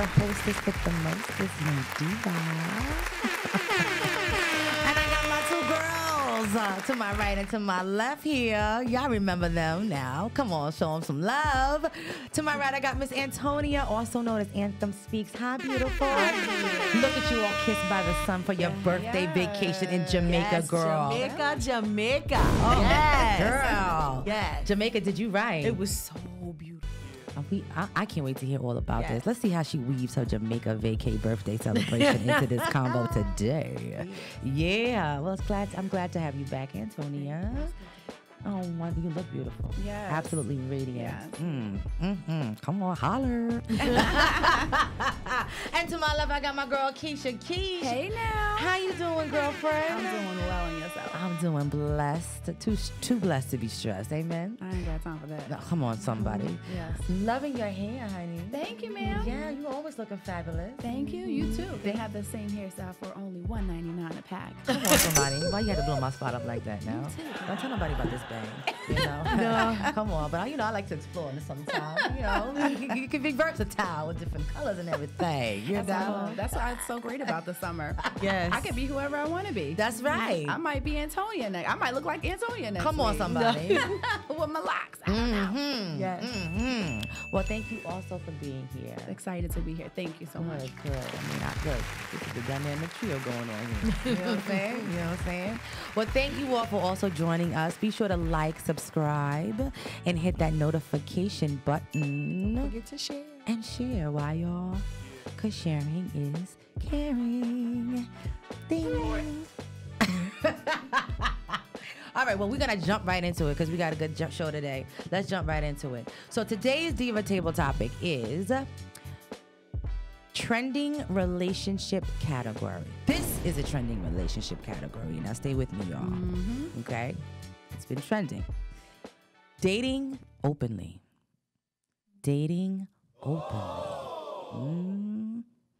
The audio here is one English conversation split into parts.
your hostess with the most, is May Diva. and I got my two girls uh, to my right and to my left here. Y'all remember them now. Come on, show them some love. To my right, I got Miss Antonia, also known as Antham Speaks. Hi, beautiful. Look at you all kissed by the sun for your birthday vacation in Jamaica, Yes, girl. Jamaica, Jamaica. Oh, yes. girl. Yes. Jamaica, did you write? It was so beautiful. We, I, I can't wait to hear all about Yes. this. Let's see how she weaves her Jamaica vacay birthday celebration into this combo today. Yeah, well, it's glad I'm glad to have you back, Antonia. Oh, my, you look beautiful. Yes. absolutely radiant. Yes. Mm, mm, mm. Come on, holler. and to my left, I got my girl Keisha. Keisha, Hey now. how you doing, girlfriend? I'm doing well in yourself. I'm doing blessed. Too too blessed to be stressed. Amen. I ain't got time for that. Now, come on, somebody. Yes. Loving your hair, honey. Thank you, ma'am. Yeah, you always looking fabulous. Thank you. You too. They have the same hairstyle for only $1.99 a pack. Come on, somebody. Why you had to blow my spot up like that now? Don't tell nobody about this bang. You know? no. Come on, but you know I like to explore sometimes. You know, you, you can be versatile with different colors and everything. You That's, know? why- that's why it's so great about the summer. Yes. I can be whoever I want to be. That's right. I might be Antonia next. I might look like Antonia next. Come on, week. somebody. With my locks. I don't. Mm-hmm. Yes. Mm-hmm. Well, thank you also for being here. Excited to be here. Thank you so much. Good, good. I mean, I, good. This is the dynamic trio going on here. You know what I'm saying? You know what I'm saying? Well, thank you all for also joining us. Be sure to like, subscribe, and hit that notification button Get to share. and share. Why, y'all? Because sharing is caring. Ding. All right, well, we're going to jump right into it because we got a good show today. Let's jump right into it. So, today's Diva Table topic is trending relationship category. This is a trending relationship category. Now, stay with me, y'all. Mm-hmm. Okay? It's been trending. Dating openly. Dating openly.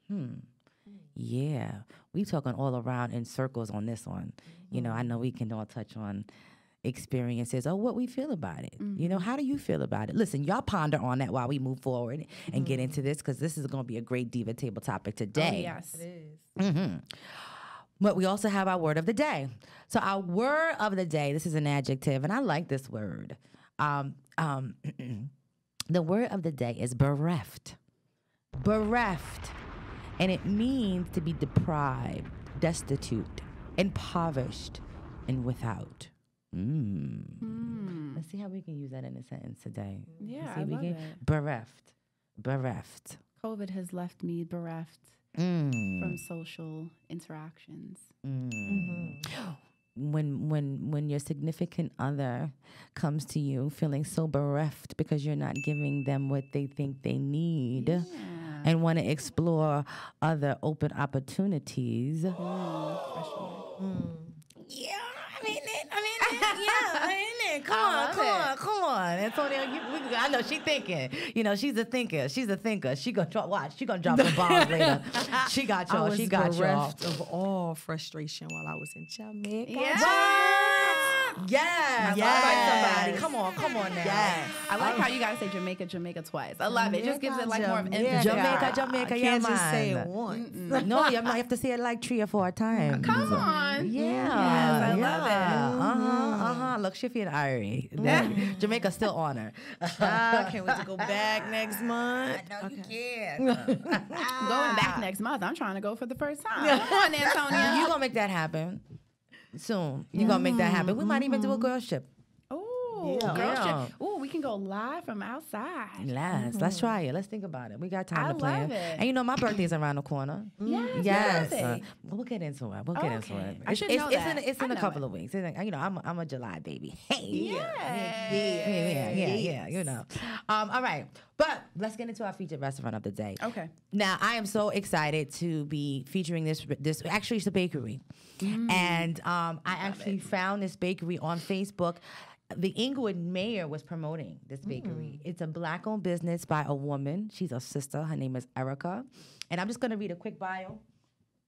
Hmm. Yeah, we talking all around in circles on this one. You know, I know we can all touch on experiences or what we feel about it. You know, how do you feel about it? Listen, y'all ponder on that while we move forward and get into this because this is going to be a great diva table topic today. yes. hmm But we also have our word of the day. So our word of the day, this is an adjective, and I like this word. Um, um, the word of the day is bereft. Bereft. And it means to be deprived, destitute, impoverished, and without. Mm. Let's see how we can use that in a sentence today. Yeah, I we love can- it. Bereft. Bereft. COVID has left me bereft Mm. from social interactions. Mm. Mm-hmm. when when when your significant other comes to you feeling so bereft because you're not giving them what they think they need and want to explore other open opportunities. Mm, mm. Yeah I mean it. I mean it. Yeah, I Come on, come it. on, come on, Antonia. You, we, I know she thinking. You know, she's a thinker. She's a thinker. She gonna drop. Watch. She gonna drop the bombs later. She got y'all. She got y'all. of all frustration while I was in Jamaica. What? Yes. Yes. Somebody. Come on, come on now. Yes. I like how you guys say Jamaica, Jamaica twice. I love it. It just gives it like more of Jamaica. emphasis. Jamaica, Jamaica, I yeah, can't just say it once. No, you might have to say it like three or four times. Come on. Yeah. Yes, I yeah. love it. Uh huh. Uh huh. Look, Shiffy and Irie. Look, Jamaica still on her. I can't wait to go back next month. No, you can't. Going back next month. I'm trying to go for the first time. Come on, Antonia. you gonna make that happen soon. you're gonna make that happen. We might even do a mm-hmm. girl ship. Ooh, Yeah. girl Ooh, we can go live from outside. Yes, let's try it. Let's think about it. We got time I to plan. love it. And you know, my birthday's around the corner. Yes, Yes. yes. Uh, we'll get into it. We'll get into Okay. it. I should it's, know it's that. in, it's I in a couple it. of weeks. It's in- you know, I'm a, I'm a July baby. Hey. Yeah. Yeah, yeah, yeah, you know. Um, all right. But let's get into our featured restaurant of the day. Okay. Now, I am so excited to be featuring this. This actually, it's a bakery, and um, I actually found this bakery on Facebook. The Englewood mayor was promoting this bakery. Hmm. It's a black-owned business by a woman. She's a sister. Her name is Erika, and I'm just gonna read a quick bio.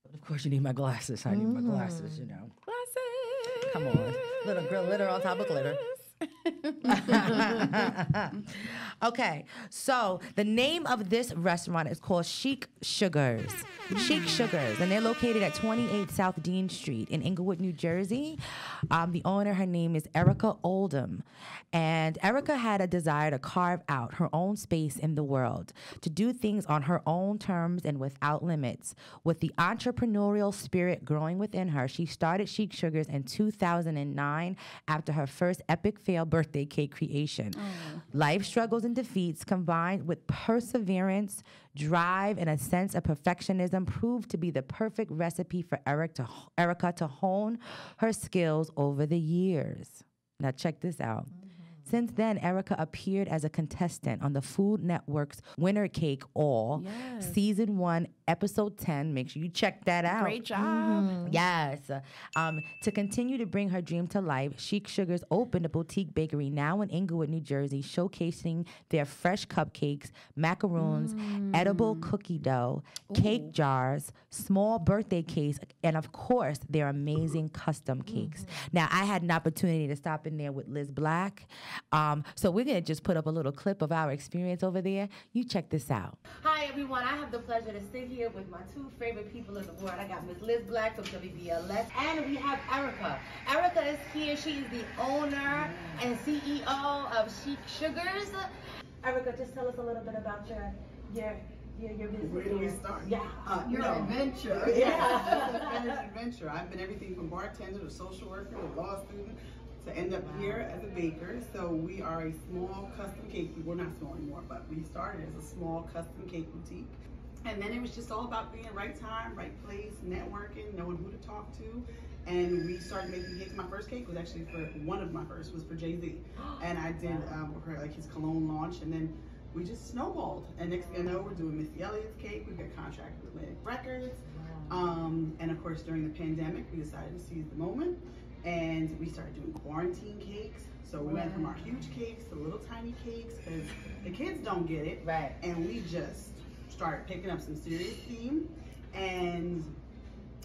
But of course, you need my glasses. I need my glasses. You mm-hmm. know. Glasses. Come on, little girl, glitter on top of glitter. okay, so the name of this restaurant is called Chic Sugars. Chic Sugars, and they're located at 28 South Dean Street in Englewood, New Jersey. Um, the owner, her name is Erika Oldham, and Erika had a desire to carve out her own space in the world, to do things on her own terms and without limits. With the entrepreneurial spirit growing within her, she started Chic Sugars in 2009 after her first epic birthday cake creation. Oh. Life struggles and defeats combined with perseverance, drive, and a sense of perfectionism proved to be the perfect recipe for Eric to, Erika to hone her skills over the years. Now, check this out. Mm-hmm. Since then, Erika appeared as a contestant on the Food Network's Winner Cake All, Season 1, Episode 10. Make sure you check that out. Great job. Mm-hmm. Yes. Um, to continue to bring her dream to life, Chic Sugars opened a boutique bakery now in Englewood, New Jersey, showcasing their fresh cupcakes, macaroons, edible cookie dough, cake jars, small birthday cakes, and of course, their amazing custom cakes. Now, I had an opportunity to stop in there with Liz Black. Um, so we're going to just put up a little clip of our experience over there. You check this out. Hi everyone, I have the pleasure to sit here with my two favorite people in the world. I got Miss Liz Black from WBLS and we have Erika. Erika is here, she is the owner and CEO of Chic Sugars. Erika, just tell us a little bit about your your your, your business. Where do we start? Yeah. Uh, Your no. adventure. Yeah, it's adventure. I've been everything from bartender to social worker to law student to end up here as a baker. So we are a small custom cake. We're not small anymore, but we started as a small custom cake boutique. And then it was just all about being right time, right place, networking, knowing who to talk to. And we started making cakes. My first cake was actually for one of my first was for Jay Z, and I did um, for like his cologne launch, and then we just snowballed. And next thing I know, we're doing Missy Elliott's cake. We got contracted with Atlantic Records, um, and of course during the pandemic, we decided to seize the moment, and we started doing quarantine cakes. So we went from our huge cakes to little tiny cakes because the kids don't get it, Right. and we just started picking up some serious steam. And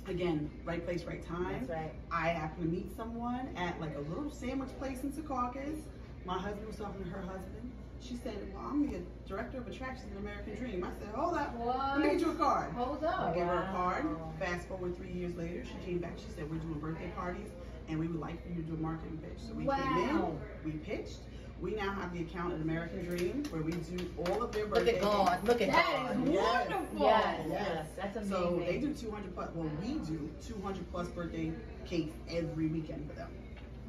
again, right place, right time. That's right. I happened to meet someone at like a little sandwich place in Secaucus. My husband was talking to her husband. She said, "Well, I'm the director of attractions in American Dream." I said, "Hold up, let me get you a card." Hold up. I gave her a card. Fast forward three years later, she came back. She said, "We're doing birthday parties, and we would like for you to do a marketing pitch." So we came in, we pitched. We now have the account at American Dream, where we do all of their Look at God. Look at That God. is Yes. wonderful. Yes, yes, that's amazing. So they do 200 plus. Well, we do 200 plus birthday cakes every weekend for them.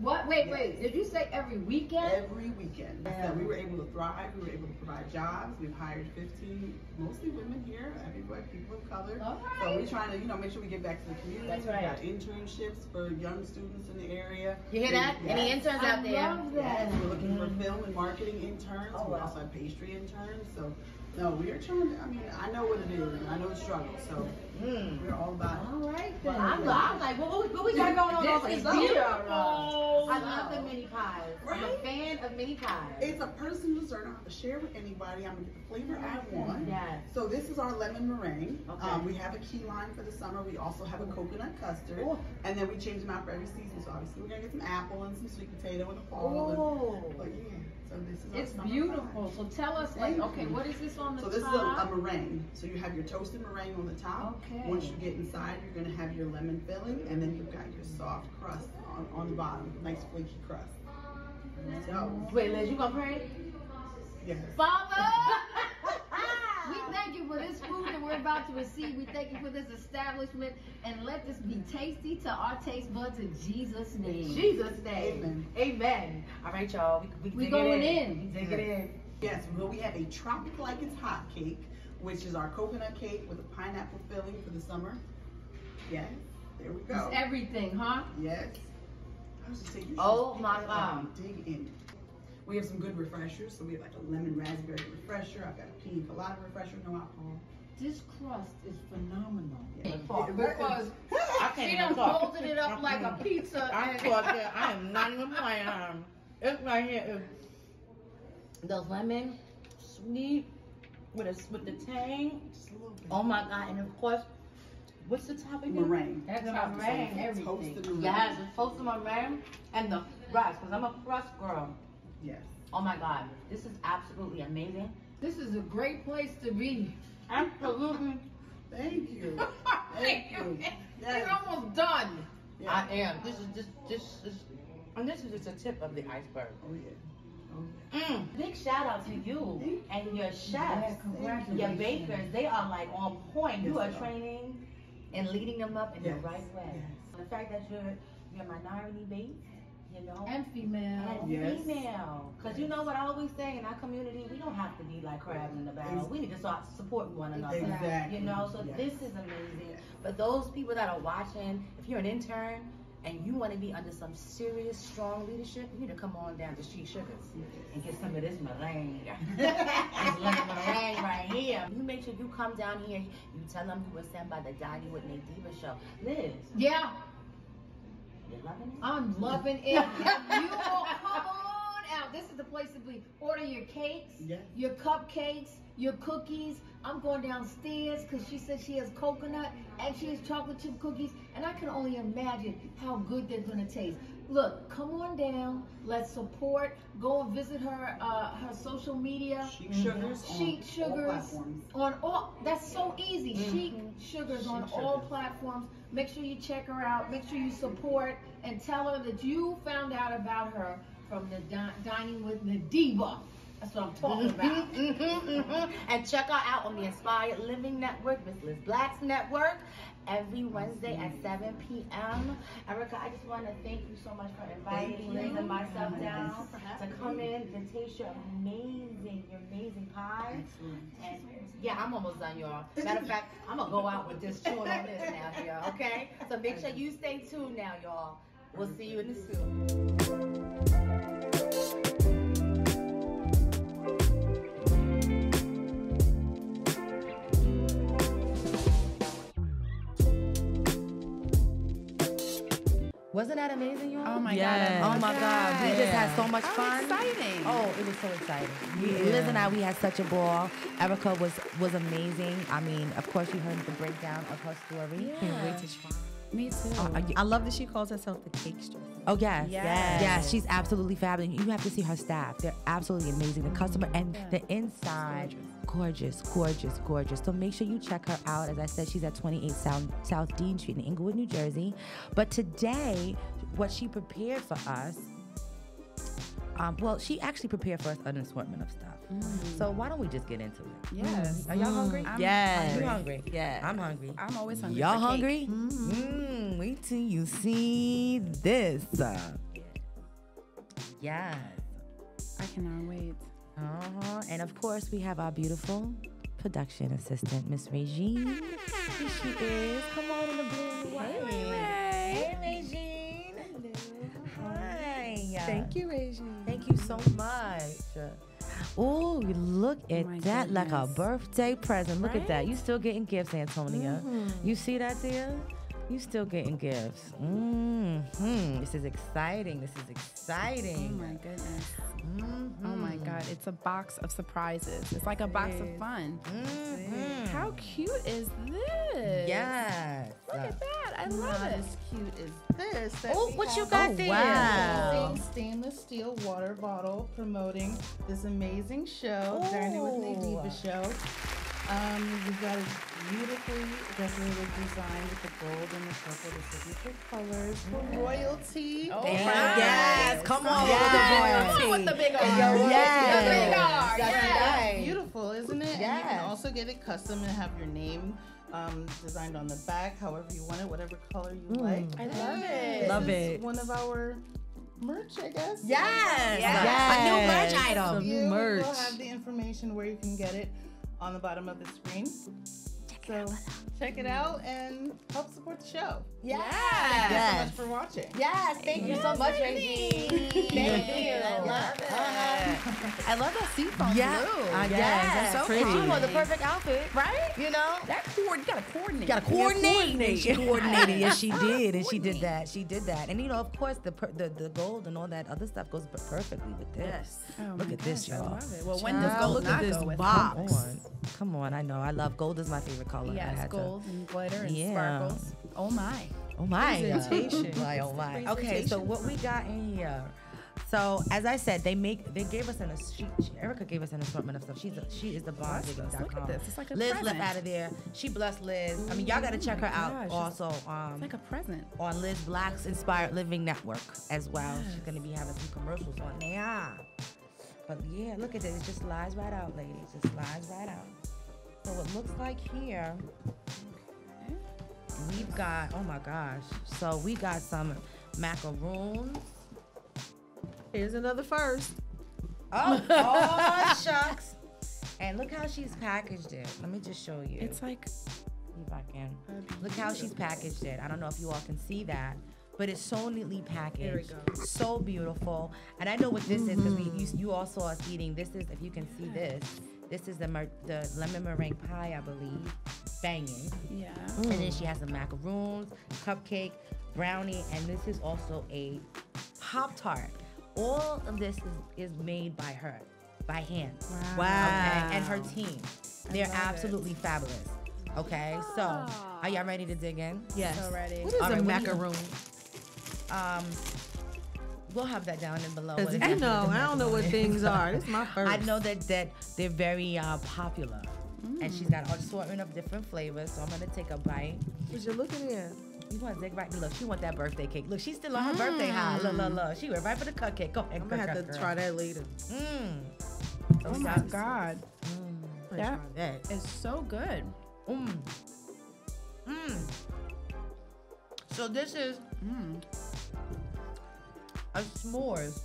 What? Wait, wait. Did you say every weekend? Every weekend. So we were able to thrive. We were able to provide jobs. We've hired 15, mostly women here, everywhere, people of color. All So we're trying to, you know, make sure we give back to the community. That's right. We've got internships for young students in the area. You hear that? We- Any yes. interns I out there? love that. Yes, we're looking for film and marketing interns. Oh, we wow. also have pastry interns. So, no, we are trying to, I mean, I know what it is and I know the struggle. So, Mm. we're all about it. All right Well, then. I'm, I'm like, what, what, what we got going on This over is here? beautiful. I love the mini pies. I'm a fan of mini pies. It's a personal dessert. I don't have to share with anybody. I'm gonna get the flavor I want. Yes. So this is our lemon meringue. Okay. Um, we have a key lime for the summer. We also have a coconut custard, Oh. and then we change them out for every season. So obviously we're gonna get some apple and some sweet potato in the fall. Oh. But yeah, so this is our It's summer beautiful. So tell us, like, okay, what is this on the So this top? is a, a meringue. So you have your toasted meringue on the top. Okay. Once you get inside, you're gonna have your lemon filling, and then you've got your soft crust on, on the bottom, nice flaky crust. So Wait, Liz, you gonna pray? yes. Father, we thank you for this food that we're about to receive. We thank you for this establishment, and let this be tasty to our taste buds in Jesus' In name. Jesus' name. Amen. Amen. All right, y'all. We, we, We going it in. We dig it in. Yes, well, we have a tropic like it's hot cake, which is our coconut cake with a pineapple filling for the summer. Yes, there we It's go. everything, huh? Yes. I was just saying, you Oh, my pick it up God. Dig in. We have some good refreshers. So we have like a lemon raspberry refresher. I've got a pina colada refresher, no alcohol. This crust is phenomenal. Yeah. Because I can't she done talk. folded it up like a pizza. I and- thought that I am not even playing. Um, it's right here. It's the lemon, sweet, with a, with the tang. Just a little bit. Oh my god! And of course, what's the top again? Meringue. That's The how meringue, meringue, everything. Toasted meringue. Yes, it's toasted meringue, and the Russ, because I'm a Russ girl. Yes. Oh my God, this is absolutely amazing. This is a great place to be. Absolutely. Thank you. Thank you. Yes. It's almost done. Yeah. I am. This is just, this is, and this is just a tip of the iceberg. Oh yeah. Oh. Mm. Big shout out to you and your chefs, Yeah, your bakers. They are like on point. You Yes, are are. training and leading them up in Yes, the right way. yes. The fact that you're you're minority based, you know, And female. and Yes. female. Because you know what I always say in our community, we don't have to be like crabs in the barrel. We need to start supporting one another. Exactly. You know, so Yes. this is amazing. But those people that are watching, if you're an intern and you want to be under some serious, strong leadership, you need to come on down to Street Sugars and get some of this meringue. this meringue right here. You make sure you come down here. You tell them you were sent by the Dining with Nate Diva show. Liz, Yeah, you loving it? I'm loving it. you all come on out. This is the place to be. Order your cakes, your cupcakes, your cookies. I'm going downstairs because she said she has coconut and she has chocolate chip cookies, and I can only imagine how good they're gonna taste. Look, come on down. Let's support. Go and visit her uh, her social media. Chic sugars Chic on Sugars all on all that's so easy. Chic sugars on Chic all platforms. Make sure you check her out. Make sure you support and tell her that you found out about her from the di- dining with the diva that's what i'm talking about. Mhm. and check her out on the Inspired Living Network, Miss Liz Black's network, every Wednesday at 7 p.m. Erika, I just want to thank you so much for inviting Liz and myself down to come in and taste your amazing, your amazing pie. And yeah, I'm almost done, y'all. Matter of fact, I'm gonna go out with this chewing on this now, y'all. Okay? So make sure you stay tuned now, y'all. We'll see you in the soup. Wasn't that amazing, y'all? Oh my Yes. god. Oh my God, we just had so much How fun. exciting. Oh, it was so exciting. We, Liz and I, we had such a ball. Erika was was amazing. I mean, of course, you heard the breakdown of her story. Can't wait to try. Me too. Oh, Are you- I love that she calls herself the Cakestress. Oh yes, Yes. yes, she's absolutely fabulous. You have to see her staff; they're absolutely amazing. The customer and the inside, gorgeous, gorgeous, gorgeous. So make sure you check her out. As I said, she's at 28 South, South Dean Street in Englewood, New Jersey. But today, what she prepared for us, um, well, she actually prepared for us an assortment of stuff. So why don't we just get into it? yes. Are y'all hungry? I'm Yes. You hungry. hungry? Yeah. I'm hungry. I'm always hungry. Y'all for cake. hungry? Mm, wait till you see this. Yes. I cannot wait. Uh-huh. And of course, we have our beautiful production assistant, Miss Regine. Here she is. Come on in the blue. Hey, Hey, Regine. Hello. Hi. Thank you, Regine. Thank you so much. Oh, look at my that like a birthday present. Look at that. You still getting gifts, Antonia. Mm-hmm. You see that, dear? You still getting gifts. hmm This is exciting. This is exciting. Oh my goodness. Mhm. Oh my god. It's a box of surprises. It's like a box of fun. Mhm. How cute is this? Yes. Look at that. I love Not it. as cute as this. Oh, what you have. got Oh, there? wow. Amazing stainless steel water bottle promoting this amazing show, Journey with Oh. Nadiva show. Um, we've got a beautifully decorated design with the gold and the purple, the signature colors for royalty. Oh, Thank you. wow. Yes, come on Yes. with the Come on royalty. with the big R. Yes. The big R. That's Yes. right. Beautiful, isn't it? And you can also get it custom and have your name um, designed on the back, however you want it, whatever color you like. I love it. This Love is it. One of our merch, I guess. Yes. Yes. A new merch Yes. item. Some you merch. will have the information where you can get it on the bottom of the screen. So check it out and help support the show. Yes. Thank you so much for watching. Yes, thank you so much, Regine. Thank you. I love it. I love that seafoam Yeah. blue. Uh, yes, Yes, that's so pretty. You want the perfect outfit, Right? you know? That cord, you gotta coordinate. You Got to coordinate. She coordinated. Yes, she did, and she did that. She did that, and you know, of course, the per- the, the gold and all that other stuff goes perfectly with this. Yes. Oh Look at this, gosh, I y'all. love it. Well, when does gold look not at this go with box. Come on, come on. I know. I love gold. Is my favorite color. I Yes, had to- gold and glitter and Yeah. sparkles. Oh my. Oh my. Presentation. Like, oh my. Okay, so what we got in here? So as I said, they make they gave us an she, Erika gave us an assortment of stuff. She's a, she is the boss. Look at this. It's like a Liz present. left out of there. She blessed Liz. I mean, y'all gotta check her out also. Um, It's like a present. on Liz Black's Inspired Living Network as well. She's gonna be having some commercials on there. But yeah, look at this. It just slides right out, ladies. It slides right out. It looks like here we've got oh my gosh. So we got some macaroons. Here's another first. Oh, oh shucks. And look how she's packaged it. Let me just show you. It's like if I can. Look how she's packaged it. I don't know if you all can see that, but it's so neatly packaged. There we go. So beautiful. And I know what this is because you, you all saw us eating. This is if you can see this. This is the mer- the lemon meringue pie, I believe. Banging. yeah. And then she has the macaroons, cupcake, brownie, and this is also a Pop Tart. All of this is, is made by her, by hand. Wow. Okay, and her team. They're love it. absolutely fabulous. Okay, so are y'all ready to dig in? Yes. So ready. What is All a right, what do you- macaroon? Um, we'll have that down in below. Because what if you know, the I don't know what things are. This is my first. I know that that they're very uh, popular, and she's got an assortment of different flavors. So I'm gonna take a bite. What you looking at? You want to dig right? Look, she want that birthday cake. Look, she's still on her birthday mm. high. Look, look, look. She went right for the cupcake. Go ahead, I'm gonna have to try that later. Mmm. Oh my god. I'm gonna Yeah. try that. It's so good. Mmm. Mmm. So this is Mm. A s'mores.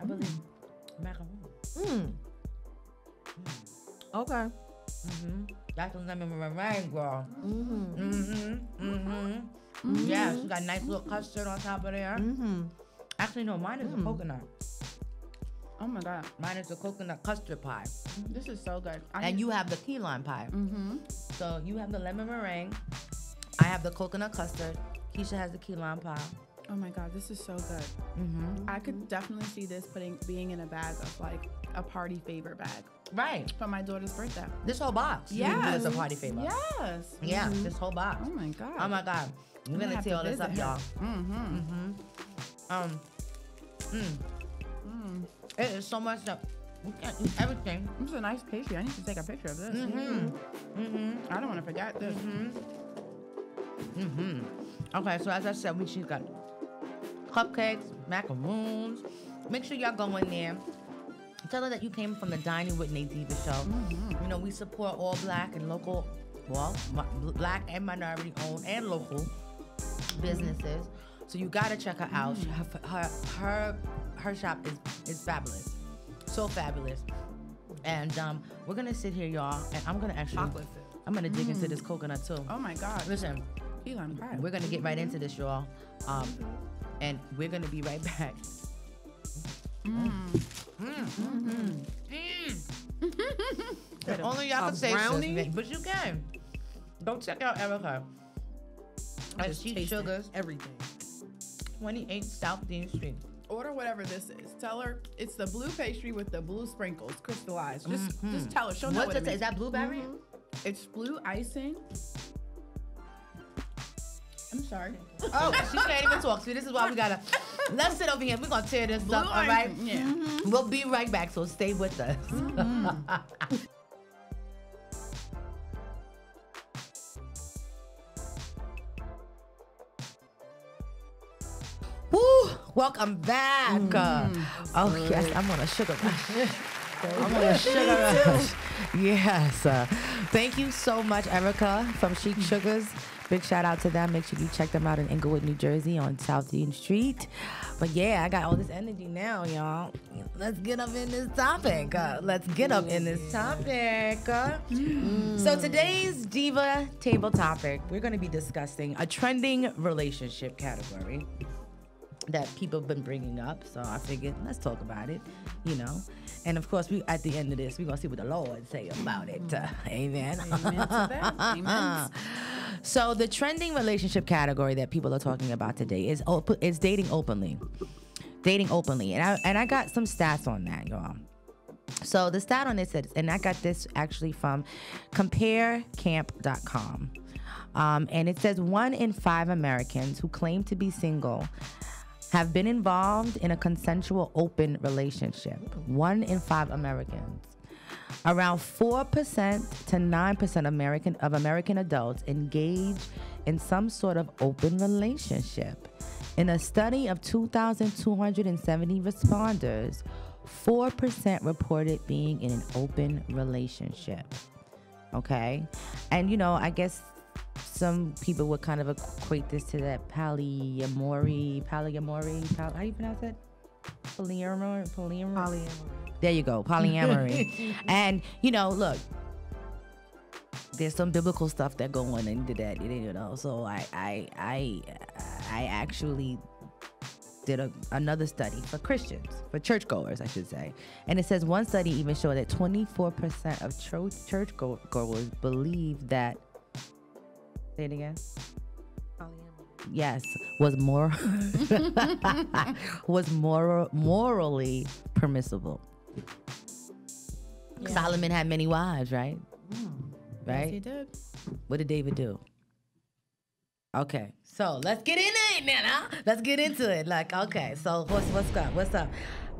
I believe macaron. Mm. Okay. Mm-hmm. That's the lemon meringue, girl. Mm-hmm. Mm-hmm. Mm-hmm. Yeah, she got nice little custard on top of there. Mm-hmm. Actually, no, mine is a coconut. Oh my god. Mine is a coconut custard pie. This is so good. I And you have the key lime pie. Mm-hmm. So you have the lemon meringue. I have the coconut custard. Keisha has the key lime pie. Oh my god, this is so good. Mm-hmm. I could definitely see this putting being in a bag of like a party favor bag Right. for my daughter's birthday. This whole box. Yeah. as a party favor. Yes. Yeah, this whole box. Oh my god. Oh my God. We're gonna gonna tear all this up, y'all. Mm-hmm. Mm-hmm. Um. Mm. Mm. It is so much stuff. We can't eat everything. This is a nice pastry. I need to take a picture of this. Mm-hmm. Mm-hmm. I don't want to forget this. Mm-hmm. Mm-hmm. Okay, so as I said, we she's got cupcakes, macaroons. Make sure y'all go in there. Tell her that you came from the Dining with Nadiva show. Mm-hmm. You know, we support all black and local, well, black and minority owned and local businesses. So you gotta check her out. She- Her, her, her, her shop is, is fabulous. So fabulous. And um, we're gonna sit here, y'all, and I'm gonna actually. I'm gonna dig into this coconut too. Oh my god. Listen, we're gonna get right into this, y'all. Um, and we're gonna be right back. Mm. Mm. If only y'all A can say brownie? this, but you can. Go check out Erika at Just Chic Sugars, Everything. 28 South Dean Street. Order whatever this is. Tell her it's the blue pastry with the blue sprinkles crystallized. Just just tell her. She'll know What's what it it? Is means. that blueberry? It's blue icing. I'm sorry. Oh, she can't even talk. See, this is why we gotta. Let's sit over here. We're gonna tear this Blue up, all right? Yeah. We'll be right back, so stay with us. Woo! Welcome back. Uh, oh yes, I'm on a sugar rush. I'm on a sugar rush. Yes. Uh, thank you so much, Erika from Chic Sugars. Big shout out to them. Make sure you check them out in Englewood, New Jersey on South Dean Street. But yeah, I got all this energy now, y'all. Let's get up in this topic. Uh, let's get up in this topic. Uh, So today's Diva table topic, we're going to be discussing a trending relationship category that people have been bringing up. So I figured let's talk about it, you know. And of course, we at the end of this, we're gonna see what the Lord say about it. Uh, amen. Amen to that. Amen. So the trending relationship category that people are talking about today is op- is dating openly, dating openly, and I and I got some stats on that, y'all. So the stat on this is, and I got this actually from CompareCamp.com. Um, and it says one in five Americans who claim to be single have been involved in a consensual open relationship. One in five Americans. Around 4% to 9% American of American adults engage in some sort of open relationship. In a study of 2,270 responders, 4% reported being in an open relationship. Okay? And you know, I guess some people would kind of equate this to that polyamory, polyamory, poly, how do you pronounce it? Polyamory, polyamory. Polyamory. There you go, polyamory. and you know, look, there's some biblical stuff that go on into that, you know. So I, I, I, I actually did a, another study for Christians, for churchgoers, I should say, and it says one study even showed that 24% of church churchgoers believe that. Say it again Polyamory. yes, was more was more morally permissible. Solomon had many wives, right? Mm. Yes, he Right? did. What did David do? Okay, so let's get into it now. huh? Let's get into it. Like, okay, so what's what's up? What's up?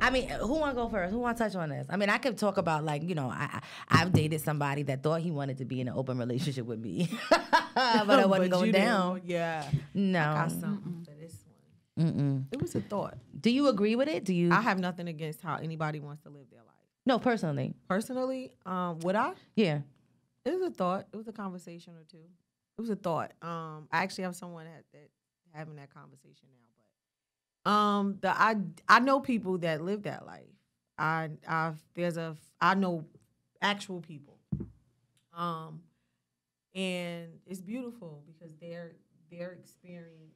I mean, who want to go first? Who want to touch on this? I mean, I could talk about like, you know, I I- I've dated somebody that thought he wanted to be in an open relationship with me, but I wasn't going down. Yeah. No. Got something for this one. Mm-mm. It was a thought. Do you agree with it? Do you? I have nothing against how anybody wants to live their life. no, personally. Personally, um, would I? Yeah. It was a thought. It was a conversation or two. It was a thought. Um, I actually have someone that, that having that conversation now. Um, the I I know people that live that life. I I've there's a I know actual people. Um, and it's beautiful because their their experience,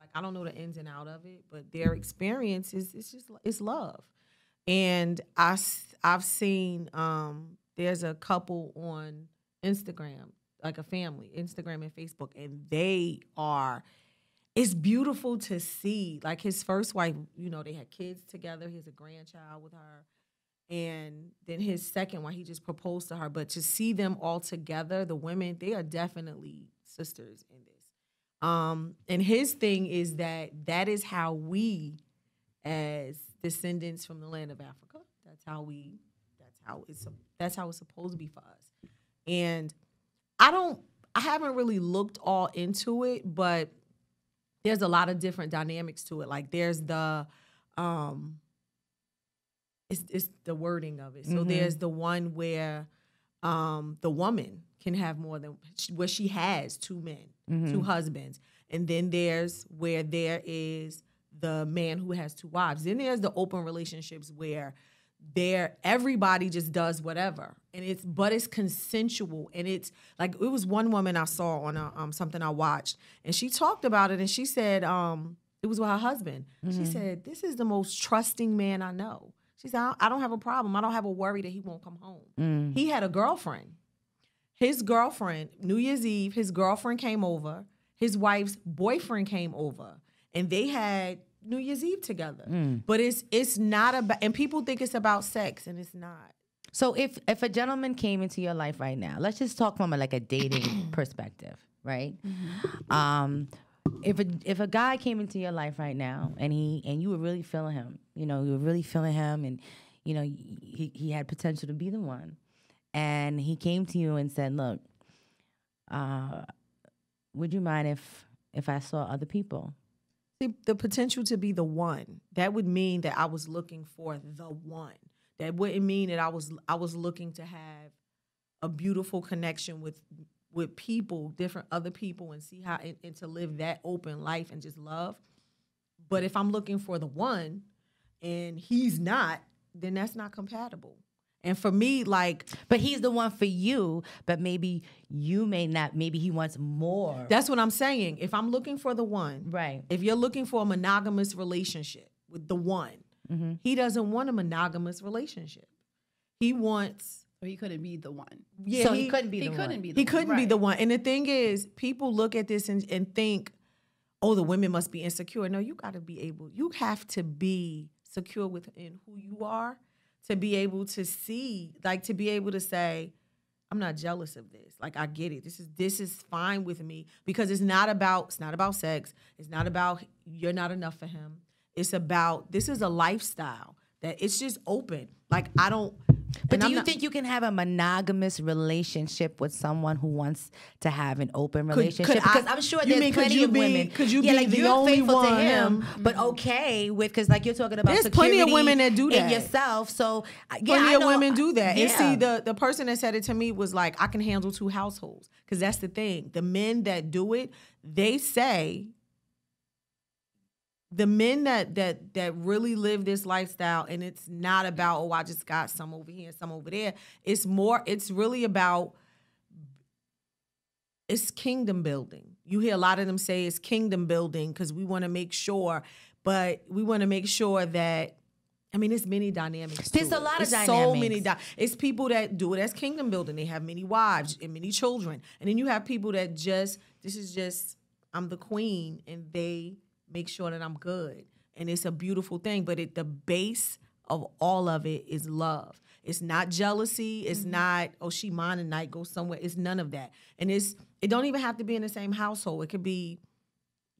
like I don't know the ins and out of it, but their experience is it's just it's love. And I I've seen um there's a couple on Instagram, like a family, Instagram and Facebook, and they are it's beautiful to see. Like his first wife, you know, they had kids together. He has a grandchild with her. And then his second one, he just proposed to her. But to see them all together, the women, they are definitely sisters in this. Um, and his thing is that that is how we, as descendants from the land of Africa, that's how we, that's how it's that's how it's supposed to be for us. And I don't, I haven't really looked all into it, but there's a lot of different dynamics to it. Like there's the, um, it's it's the wording of it. So Mhm. there's the one where, um, the woman can have more than where she has two men, two husbands, and then there's where there is the man who has two wives. Then there's the open relationships where there everybody just does whatever. And it's but it's consensual. And it's like it was one woman i saw on a, um, something i watched and she talked about it and she said um it was with her husband. She said this is the most trusting man i know. She said I- i don't have a problem. I don't have a worry that he won't come home. He had a girlfriend. His girlfriend new year's eve his girlfriend came over. His wife's boyfriend came over. And they had new year's eve together but it's it's not about and people think it's about sex and it's not So if if a gentleman came into your life right now, let's just talk from a, like a dating perspective, right? Um, if a if a guy came into your life right now and he and you were really feeling him, you know, you were really feeling him, and you know he he had potential to be the one, and he came to you and said, "Look, uh, would you mind if if I saw other people?" See, the potential to be the one. That would mean that i was looking for the one. That wouldn't mean that i was i was looking to have a beautiful connection with with people different other people and see how and, and to live that open life and just love. But if i'm looking for the one and he's not then that's not compatible and for me like But he's the one for you, but maybe you may not. Maybe he wants more. that's what i'm saying if i'm looking for the one right. if you're looking for a monogamous relationship with the one, Mm-hmm. he doesn't want a monogamous relationship. He wants So he couldn't be the one. yeah, so he, couldn't be He the couldn't one. be the he one. couldn't be Right. the one. And the thing is, people look at this and, and think, oh, the women must be insecure. No, you got to be able. You have to be secure within who you are to be able to see, like to be able to say, I'm not jealous of this. Like I get it. This is this is fine with me because it's not about it's not about sex. It's not about you're not enough for him. It's about this is a lifestyle that it's just open. Like I don't. But and do I'm you not- think you can have a monogamous relationship with someone who wants to have an open relationship? could I- because I'm sure you there's mean could plenty you of be- women. could you yeah, be like the you're only faithful one, him, him? but okay with because like you're talking about There's plenty of women that do that in yourself. So uh, yeah, Plenty I of women do that. And see, the the person that said it to me was like, I can handle two households. Because that's the thing. The men that do it, they say the men that that that really live this lifestyle, and it's not about, oh, I just got some over here and some over there. It's more, it's really about it's kingdom building. You hear a lot of them say it's kingdom building because we want to make sure, but we want to make sure that. I mean, it's many dynamics. There's a it. lot of It's So many. Di- it's people that do it as kingdom building. They have many wives and many children, and then you have people that just this is just I'm the queen, and they make sure that I'm good, and it's a beautiful thing. But it the base of all of it is love. It's not jealousy. It's mm-hmm. not oh she mine tonight go somewhere. It's none of that, and it's it don't even have to be in the same household. It could be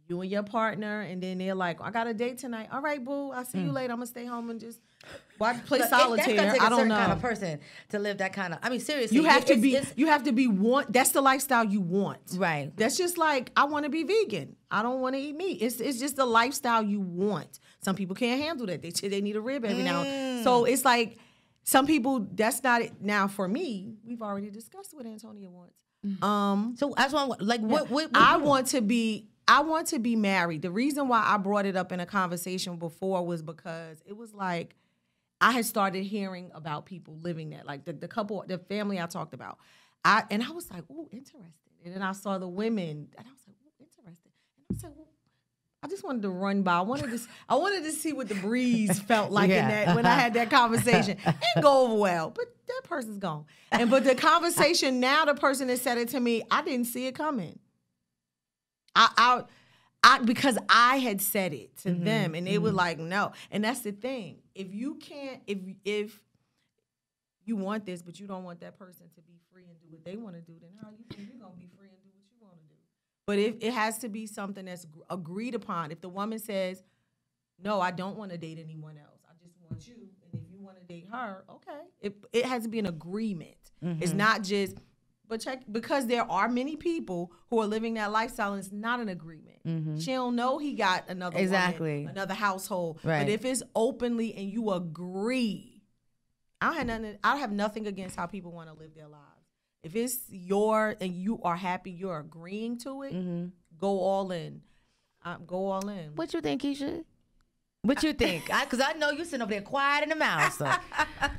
you and your partner, and then they're like, I got a date tonight. All right, boo. I'll see you later. I'm gonna stay home and just watch play Look, it- That's solitaire. gonna take I don't know. kind of person to live that kind of. I mean, seriously, you have to it's- be. it's- you have to be want. That's the lifestyle you want. right. That's just like I want to be vegan. I don't want to eat meat. It's it's just the lifestyle you want. Some people can't handle that. They they need a rib every now. and Mm. So it's like some people. That's not it. Now for me, we've already discussed what Antonia wants. Um, So that's why, like, what, what, what I want to be I want to be married. The reason why I brought it up in a conversation before was because it was like I had started hearing about people living that, like the, the couple, the family I talked about. I and I was like, oh, interesting. And then I saw the women, and I was like, oh, interesting. And I said, well, I just wanted to run by. I wanted to, I wanted to see what the breeze felt like in that when I had that conversation. It go over well, but that person's gone. And but the conversation now, the person that said it to me, I didn't see it coming. I, I, I because I had said it to mm-hmm. them, and they were mm-hmm. like, no. And that's the thing. If you can't, if if you want this, but you don't want that person to be free and do what they want to do, then how you think you're gonna be free and do what you want to do? But if it has to be something that's agreed upon, if the woman says, "No, I don't want to date anyone else. I just want you," and if you want to date her, okay. It it has to be an agreement. It's mm-hmm. not just. But check because there are many people who are living that lifestyle and it's not an agreement. She don't know he got another woman, Exactly. another household. Right. But if it's openly and you agree, I have nothing. I have nothing against how people want to live their lives. If it's your and you are happy, you're agreeing to it. Go all in. Um, go all in. What you think, Keisha? What you think? Because I, know you sitting over there quiet in the mouth, so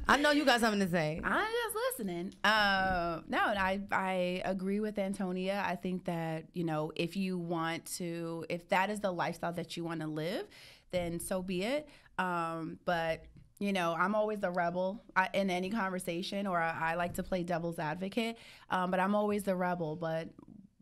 I know you got something to say. I'm just listening. Uh, no, I I agree with Antonia. I think that you know if you want to, if that is the lifestyle that you want to live, then so be it. Um, but you know, I'm always the rebel I, in any conversation, or I, I like to play devil's advocate. Um, but I'm always the rebel. But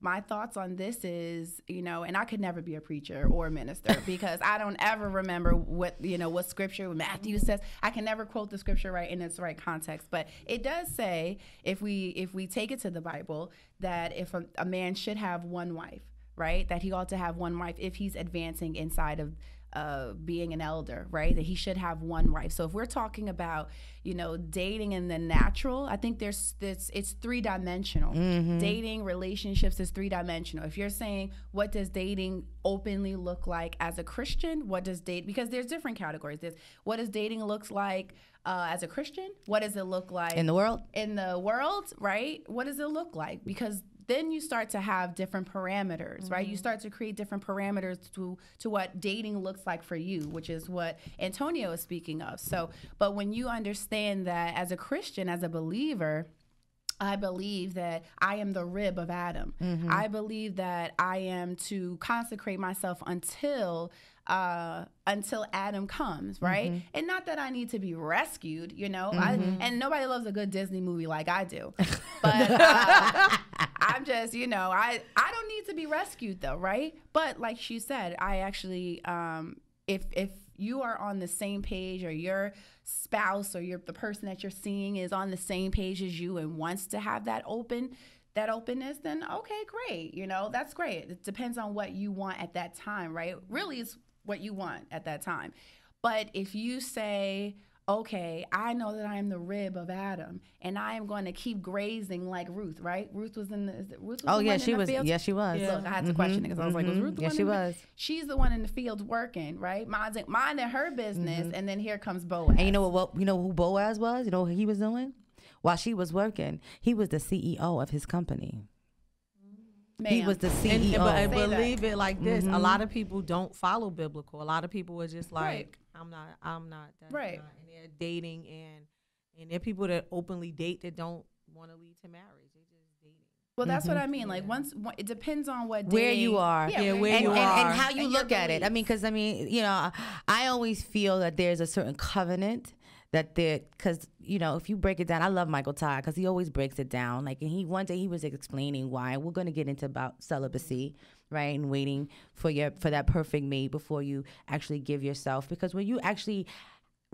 my thoughts on this is, you know, and I could never be a preacher or a minister because I don't ever remember what, you know, what scripture Matthew says. I can never quote the scripture right in its right context, but it does say if we if we take it to the Bible that if a, a man should have one wife, right? That he ought to have one wife if he's advancing inside of uh, being an elder, right? That he should have one wife. So if we're talking about, you know, dating in the natural, I think there's this it's three dimensional. Dating relationships is three dimensional. If you're saying what does dating openly look like as a Christian, what does date because there's different categories. There's what does dating looks like uh, as a Christian? What does it look like In the world? in the world, right? What does it look like? Because then you start to have different parameters, right? You start to create different parameters to to what dating looks like for you, which is what Antonia is speaking of. So, but when you understand that as a Christian, as a believer, I believe that I am the rib of Adam. I believe that I am to consecrate myself until uh, until Adam comes, right? And not that I need to be rescued, you know. I, and nobody loves a good Disney movie like I do, but uh, I'm just, you know, I I don't need to be rescued though, right? But like she said, I actually, um, if if you are on the same page or your spouse or your the person that you're seeing is on the same page as you and wants to have that open that openness then okay great you know that's great. It depends on what you want at that time right? Really it's what you want at that time. But if you say okay, I know that I am the rib of Adam, and I am going to keep grazing like Ruth, right? Ruth was in the. Is it, Ruth was Oh the yeah, one she in was. fields? Yes, she was. Look, I had to question it because I was like, was mhm. Ruth the Yeah, one she in the- was. She's the one in the fields working, right? Minding, minding her business, and then here comes Boaz. Mm-hmm. And you know what? what you know who Boaz was? You know what he was doing? While she was working, he was the CEO of his company. He was the CEO. and, but Say that. believe it like this: a lot of people don't follow biblical. A lot of people are just like, Right. "I'm not, I'm not." That's Right. not," and they're dating, and and there are people that openly date that don't want to lead to marriage. They just dating. well, that's what I mean. Like once, one- it depends on what Mm-hmm. where you are, Yeah, where and, you and, are. and how you And look at it. I mean, because I mean, you know, I always feel that there's a certain covenant that there, because you know, if you break it down, I love Michael Todd because he always breaks it down. Like, and he one day he was explaining why. We're going to get into about celibacy, right, and waiting for your for that perfect mate before you actually give yourself. Because when you actually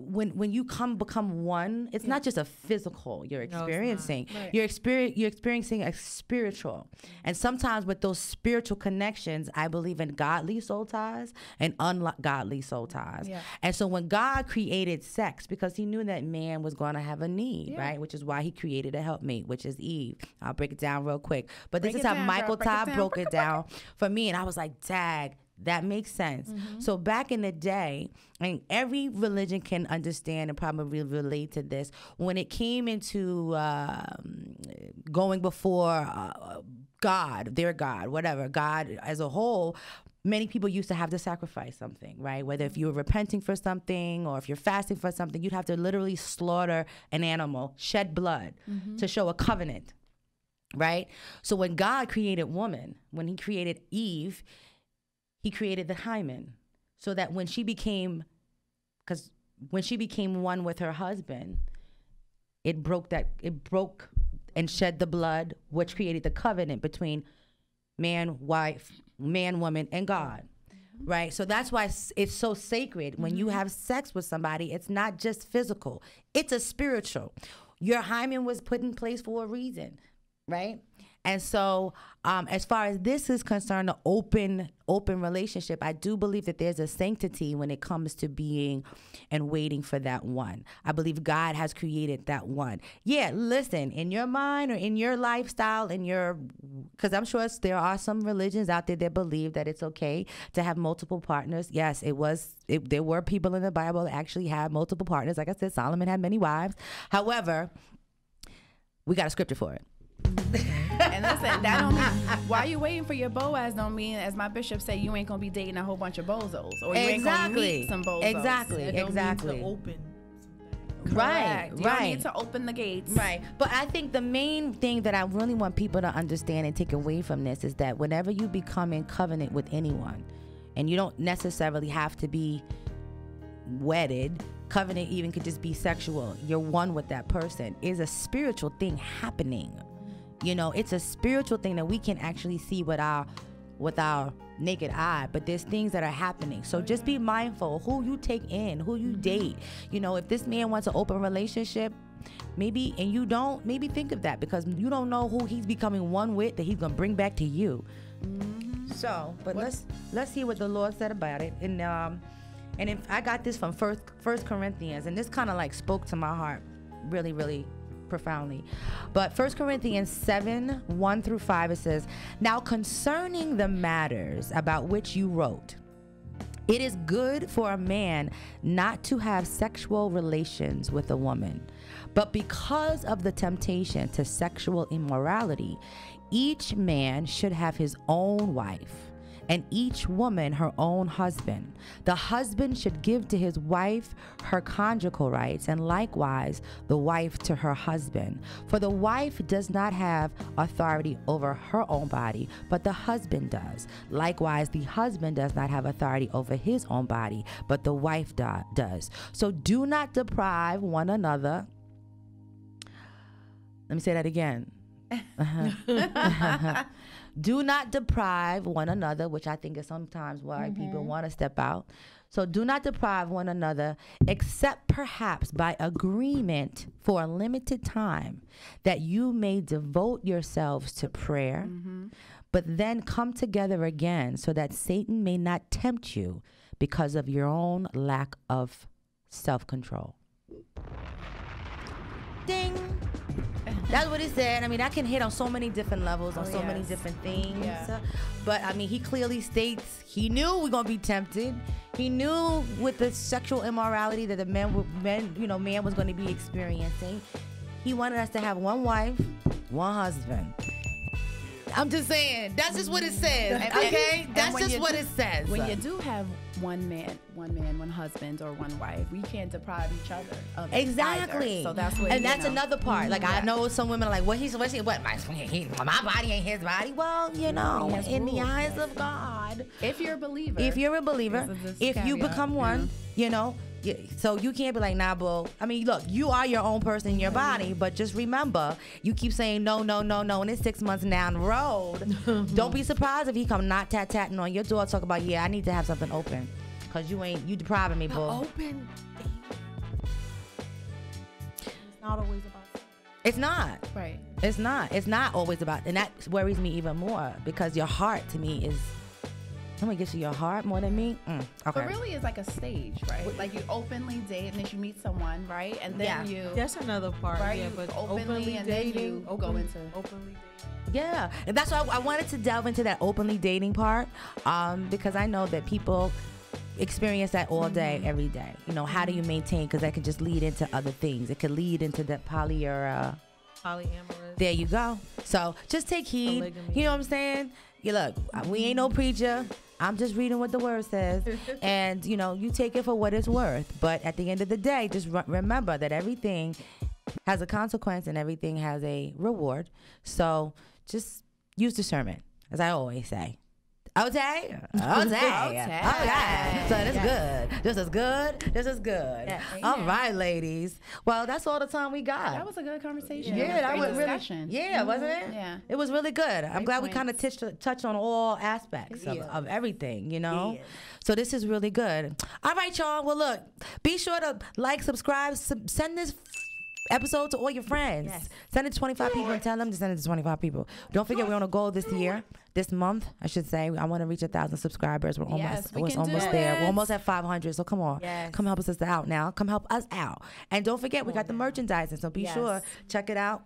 when when you come become one, it's not just a physical you're experiencing. Right. You're experience you're experiencing a spiritual. Mm-hmm. And sometimes with those spiritual connections, I believe in godly soul ties and ungodly soul ties. Yeah. And so when God created sex, because he knew that man was going to have a need, Yeah. right? Which is why he created a helpmate, which is Eve. I'll break it down real quick. But Break this is how down, Michael girl. Break it Todd down. broke it down for me. And I was like, dag, that makes sense. Mm-hmm. So back in the day, and every religion can understand and probably relate to this. When it came into um, going before uh, God, their God, whatever, God as a whole, many people used to have to sacrifice something, right? Whether if you were repenting for something or if you're fasting for something, you'd have to literally slaughter an animal, shed blood to show a covenant right? So when God created woman, when he created Eve, he created the hymen so that when she became cuz when she became one with her husband, it broke that it broke and shed the blood which created the covenant between man, wife, man, woman and God. Right? So that's why it's- it's so sacred when you mm-hmm. have sex with somebody, it's not just physical. It's a spiritual. Your hymen was put in place for a reason right? And so, um, as far as this is concerned, the open open relationship, I do believe that there's a sanctity when it comes to being and waiting for that one. I believe God has created that one. Yeah, listen, in your mind or in your lifestyle, in your, because I'm sure there are some religions out there that believe that it's okay to have multiple partners. Yes, it was. It, there were people in the Bible that actually had multiple partners. Like I said, Solomon had many wives. However, we got a scripture for it. And listen, that don't mean why you waiting for your Boaz don't mean, as my bishop said, you ain't gonna be dating a whole bunch of bozos or you ain't gonna meet some bozos. Exactly. Don't mean exactly. To open. Right, You right. need to open the gates. Right. But I think the main thing that I really want people to understand and take away from this is that whenever you become in covenant with anyone, and you don't necessarily have to be wedded, covenant even could just be sexual. You're one with that person. Is a spiritual thing happening. You know, it's a spiritual thing that we can actually see with our with our naked eye, but there's things that are happening. So just be mindful who you take in, who you date. You know, if this man wants an open relationship, maybe and you don't, maybe think of that because you don't know who he's becoming one with that he's gonna bring back to you. So, but let's let's see what the Lord said about it. And um, and if I got this from First First Corinthians, and this kind of like spoke to my heart, really, really profoundly. But First Corinthians seven one through five, it says, "Now concerning the matters about which you wrote." It is good for a man not to have sexual relations with a woman. But because of the temptation to sexual immorality, each man should have his own wife, and each woman her own husband. The husband should give to his wife her conjugal rights, and likewise the wife to her husband. For the wife does not have authority over her own body, but the husband does. Likewise, the husband does not have authority over his own body, but the wife do- does. So do not deprive one another. Let me say that again. Do not deprive one another, which I think is sometimes why people mm-hmm. want to step out. So do not deprive one another, except perhaps by agreement for a limited time, that you may devote yourselves to prayer, mm-hmm. but then come together again, so that Satan may not tempt you because of your own lack of self control. Ding. That's what he said. I mean, that can hit on so many different levels, on Oh, so many different things. Yeah. But I mean, he clearly states he knew we're gonna be tempted. He knew with the sexual immorality that the man, man, you know, man was going to be experiencing. He wanted us to have one wife, one husband. I'm just saying. That's just what it says. Okay, and that's just what do- it says. When you do have one man, one man, one husband, or one wife, we can't deprive each other of Exactly. So that's what. and that's know. another part. Like I know some women are like, "What he's what's he what my he, my body ain't his body." Well, you know, in the eyes yes. of God, If you're a believer, if you're a believer, This is this if you become one, know? you know, so you can't be like, nah, bro. I mean, look, you are your own person in your body, but just remember, you keep saying no, no, no, no, and it's six months down the road. Don't be surprised if he come not tat tatting on your door, talk about, yeah, I need to have something open, cause you ain't you depriving me, bro. Open. It's not always about. It's not. right? It's not. It's not always about, and that worries me even more because your heart to me is. Someone gives you your heart more than me. Mm, okay. But really, it's like a stage, right? Like you openly date, and then you meet someone, right? And then Yeah. you, That's another part. Right, Yeah, you but openly openly, and then dating, you go into- openly dating. Yeah, and that's why I, I wanted to delve into that openly dating part, um, because I know that people experience that all day, Mm-hmm. every day. You know, how do you maintain? Because that could just lead into other things. It could lead into that poly or. Uh, Polyamorous. there you go. So just take heed. Polygamy. You know what I'm saying? You look, we ain't no preacher. I'm just reading what the word says, and you know, you take it for what it's worth. But at the end of the day, just re- remember that everything has a consequence and everything has a reward. So just use discernment, as I always say. Okay, okay, okay. Okay. So this is good. This is good. This is good. All right, ladies. Well, that's all the time we got. that was a good conversation. Yeah, was that was really. discussion. Yeah, wasn't it? Mm-hmm. Yeah. It was really good. I'm Great glad we kind of points. touched touched on all aspects of, Yeah. of everything, you know. Yeah. So this is really good. All right, y'all. Well, look, be sure to like, subscribe, sub- send this episode to all your friends. Yes. Send it to 25 people and tell them to send it to 25 people. Don't forget, we're on a goal this year, this month, I should say. I want to reach a thousand subscribers. We're almost, Yes, we we're almost there. We're almost at 500. So come on, Yes. come help us out now. Come help us out. And don't forget, we got the merchandising. So be Yes. sure check it out.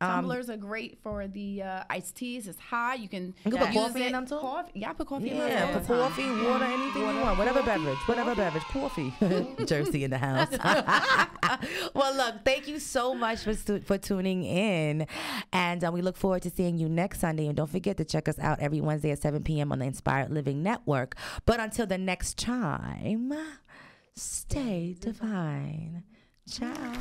Um, Tumblers are great for the uh, iced teas. It's hot. You can, You can put coffee in it- them too? Coffee. Yeah, I put coffee in Yeah, all for the coffee, water, anything you want, whatever beverage, whatever beverage, coffee. Jersey in the house. well, look, thank you so much for for tuning in, and uh, we look forward to seeing you next Sunday. And don't forget to check us out every Wednesday at 7 p.m. on the Inspired Living Network. But until the next time, stay divine. Ciao.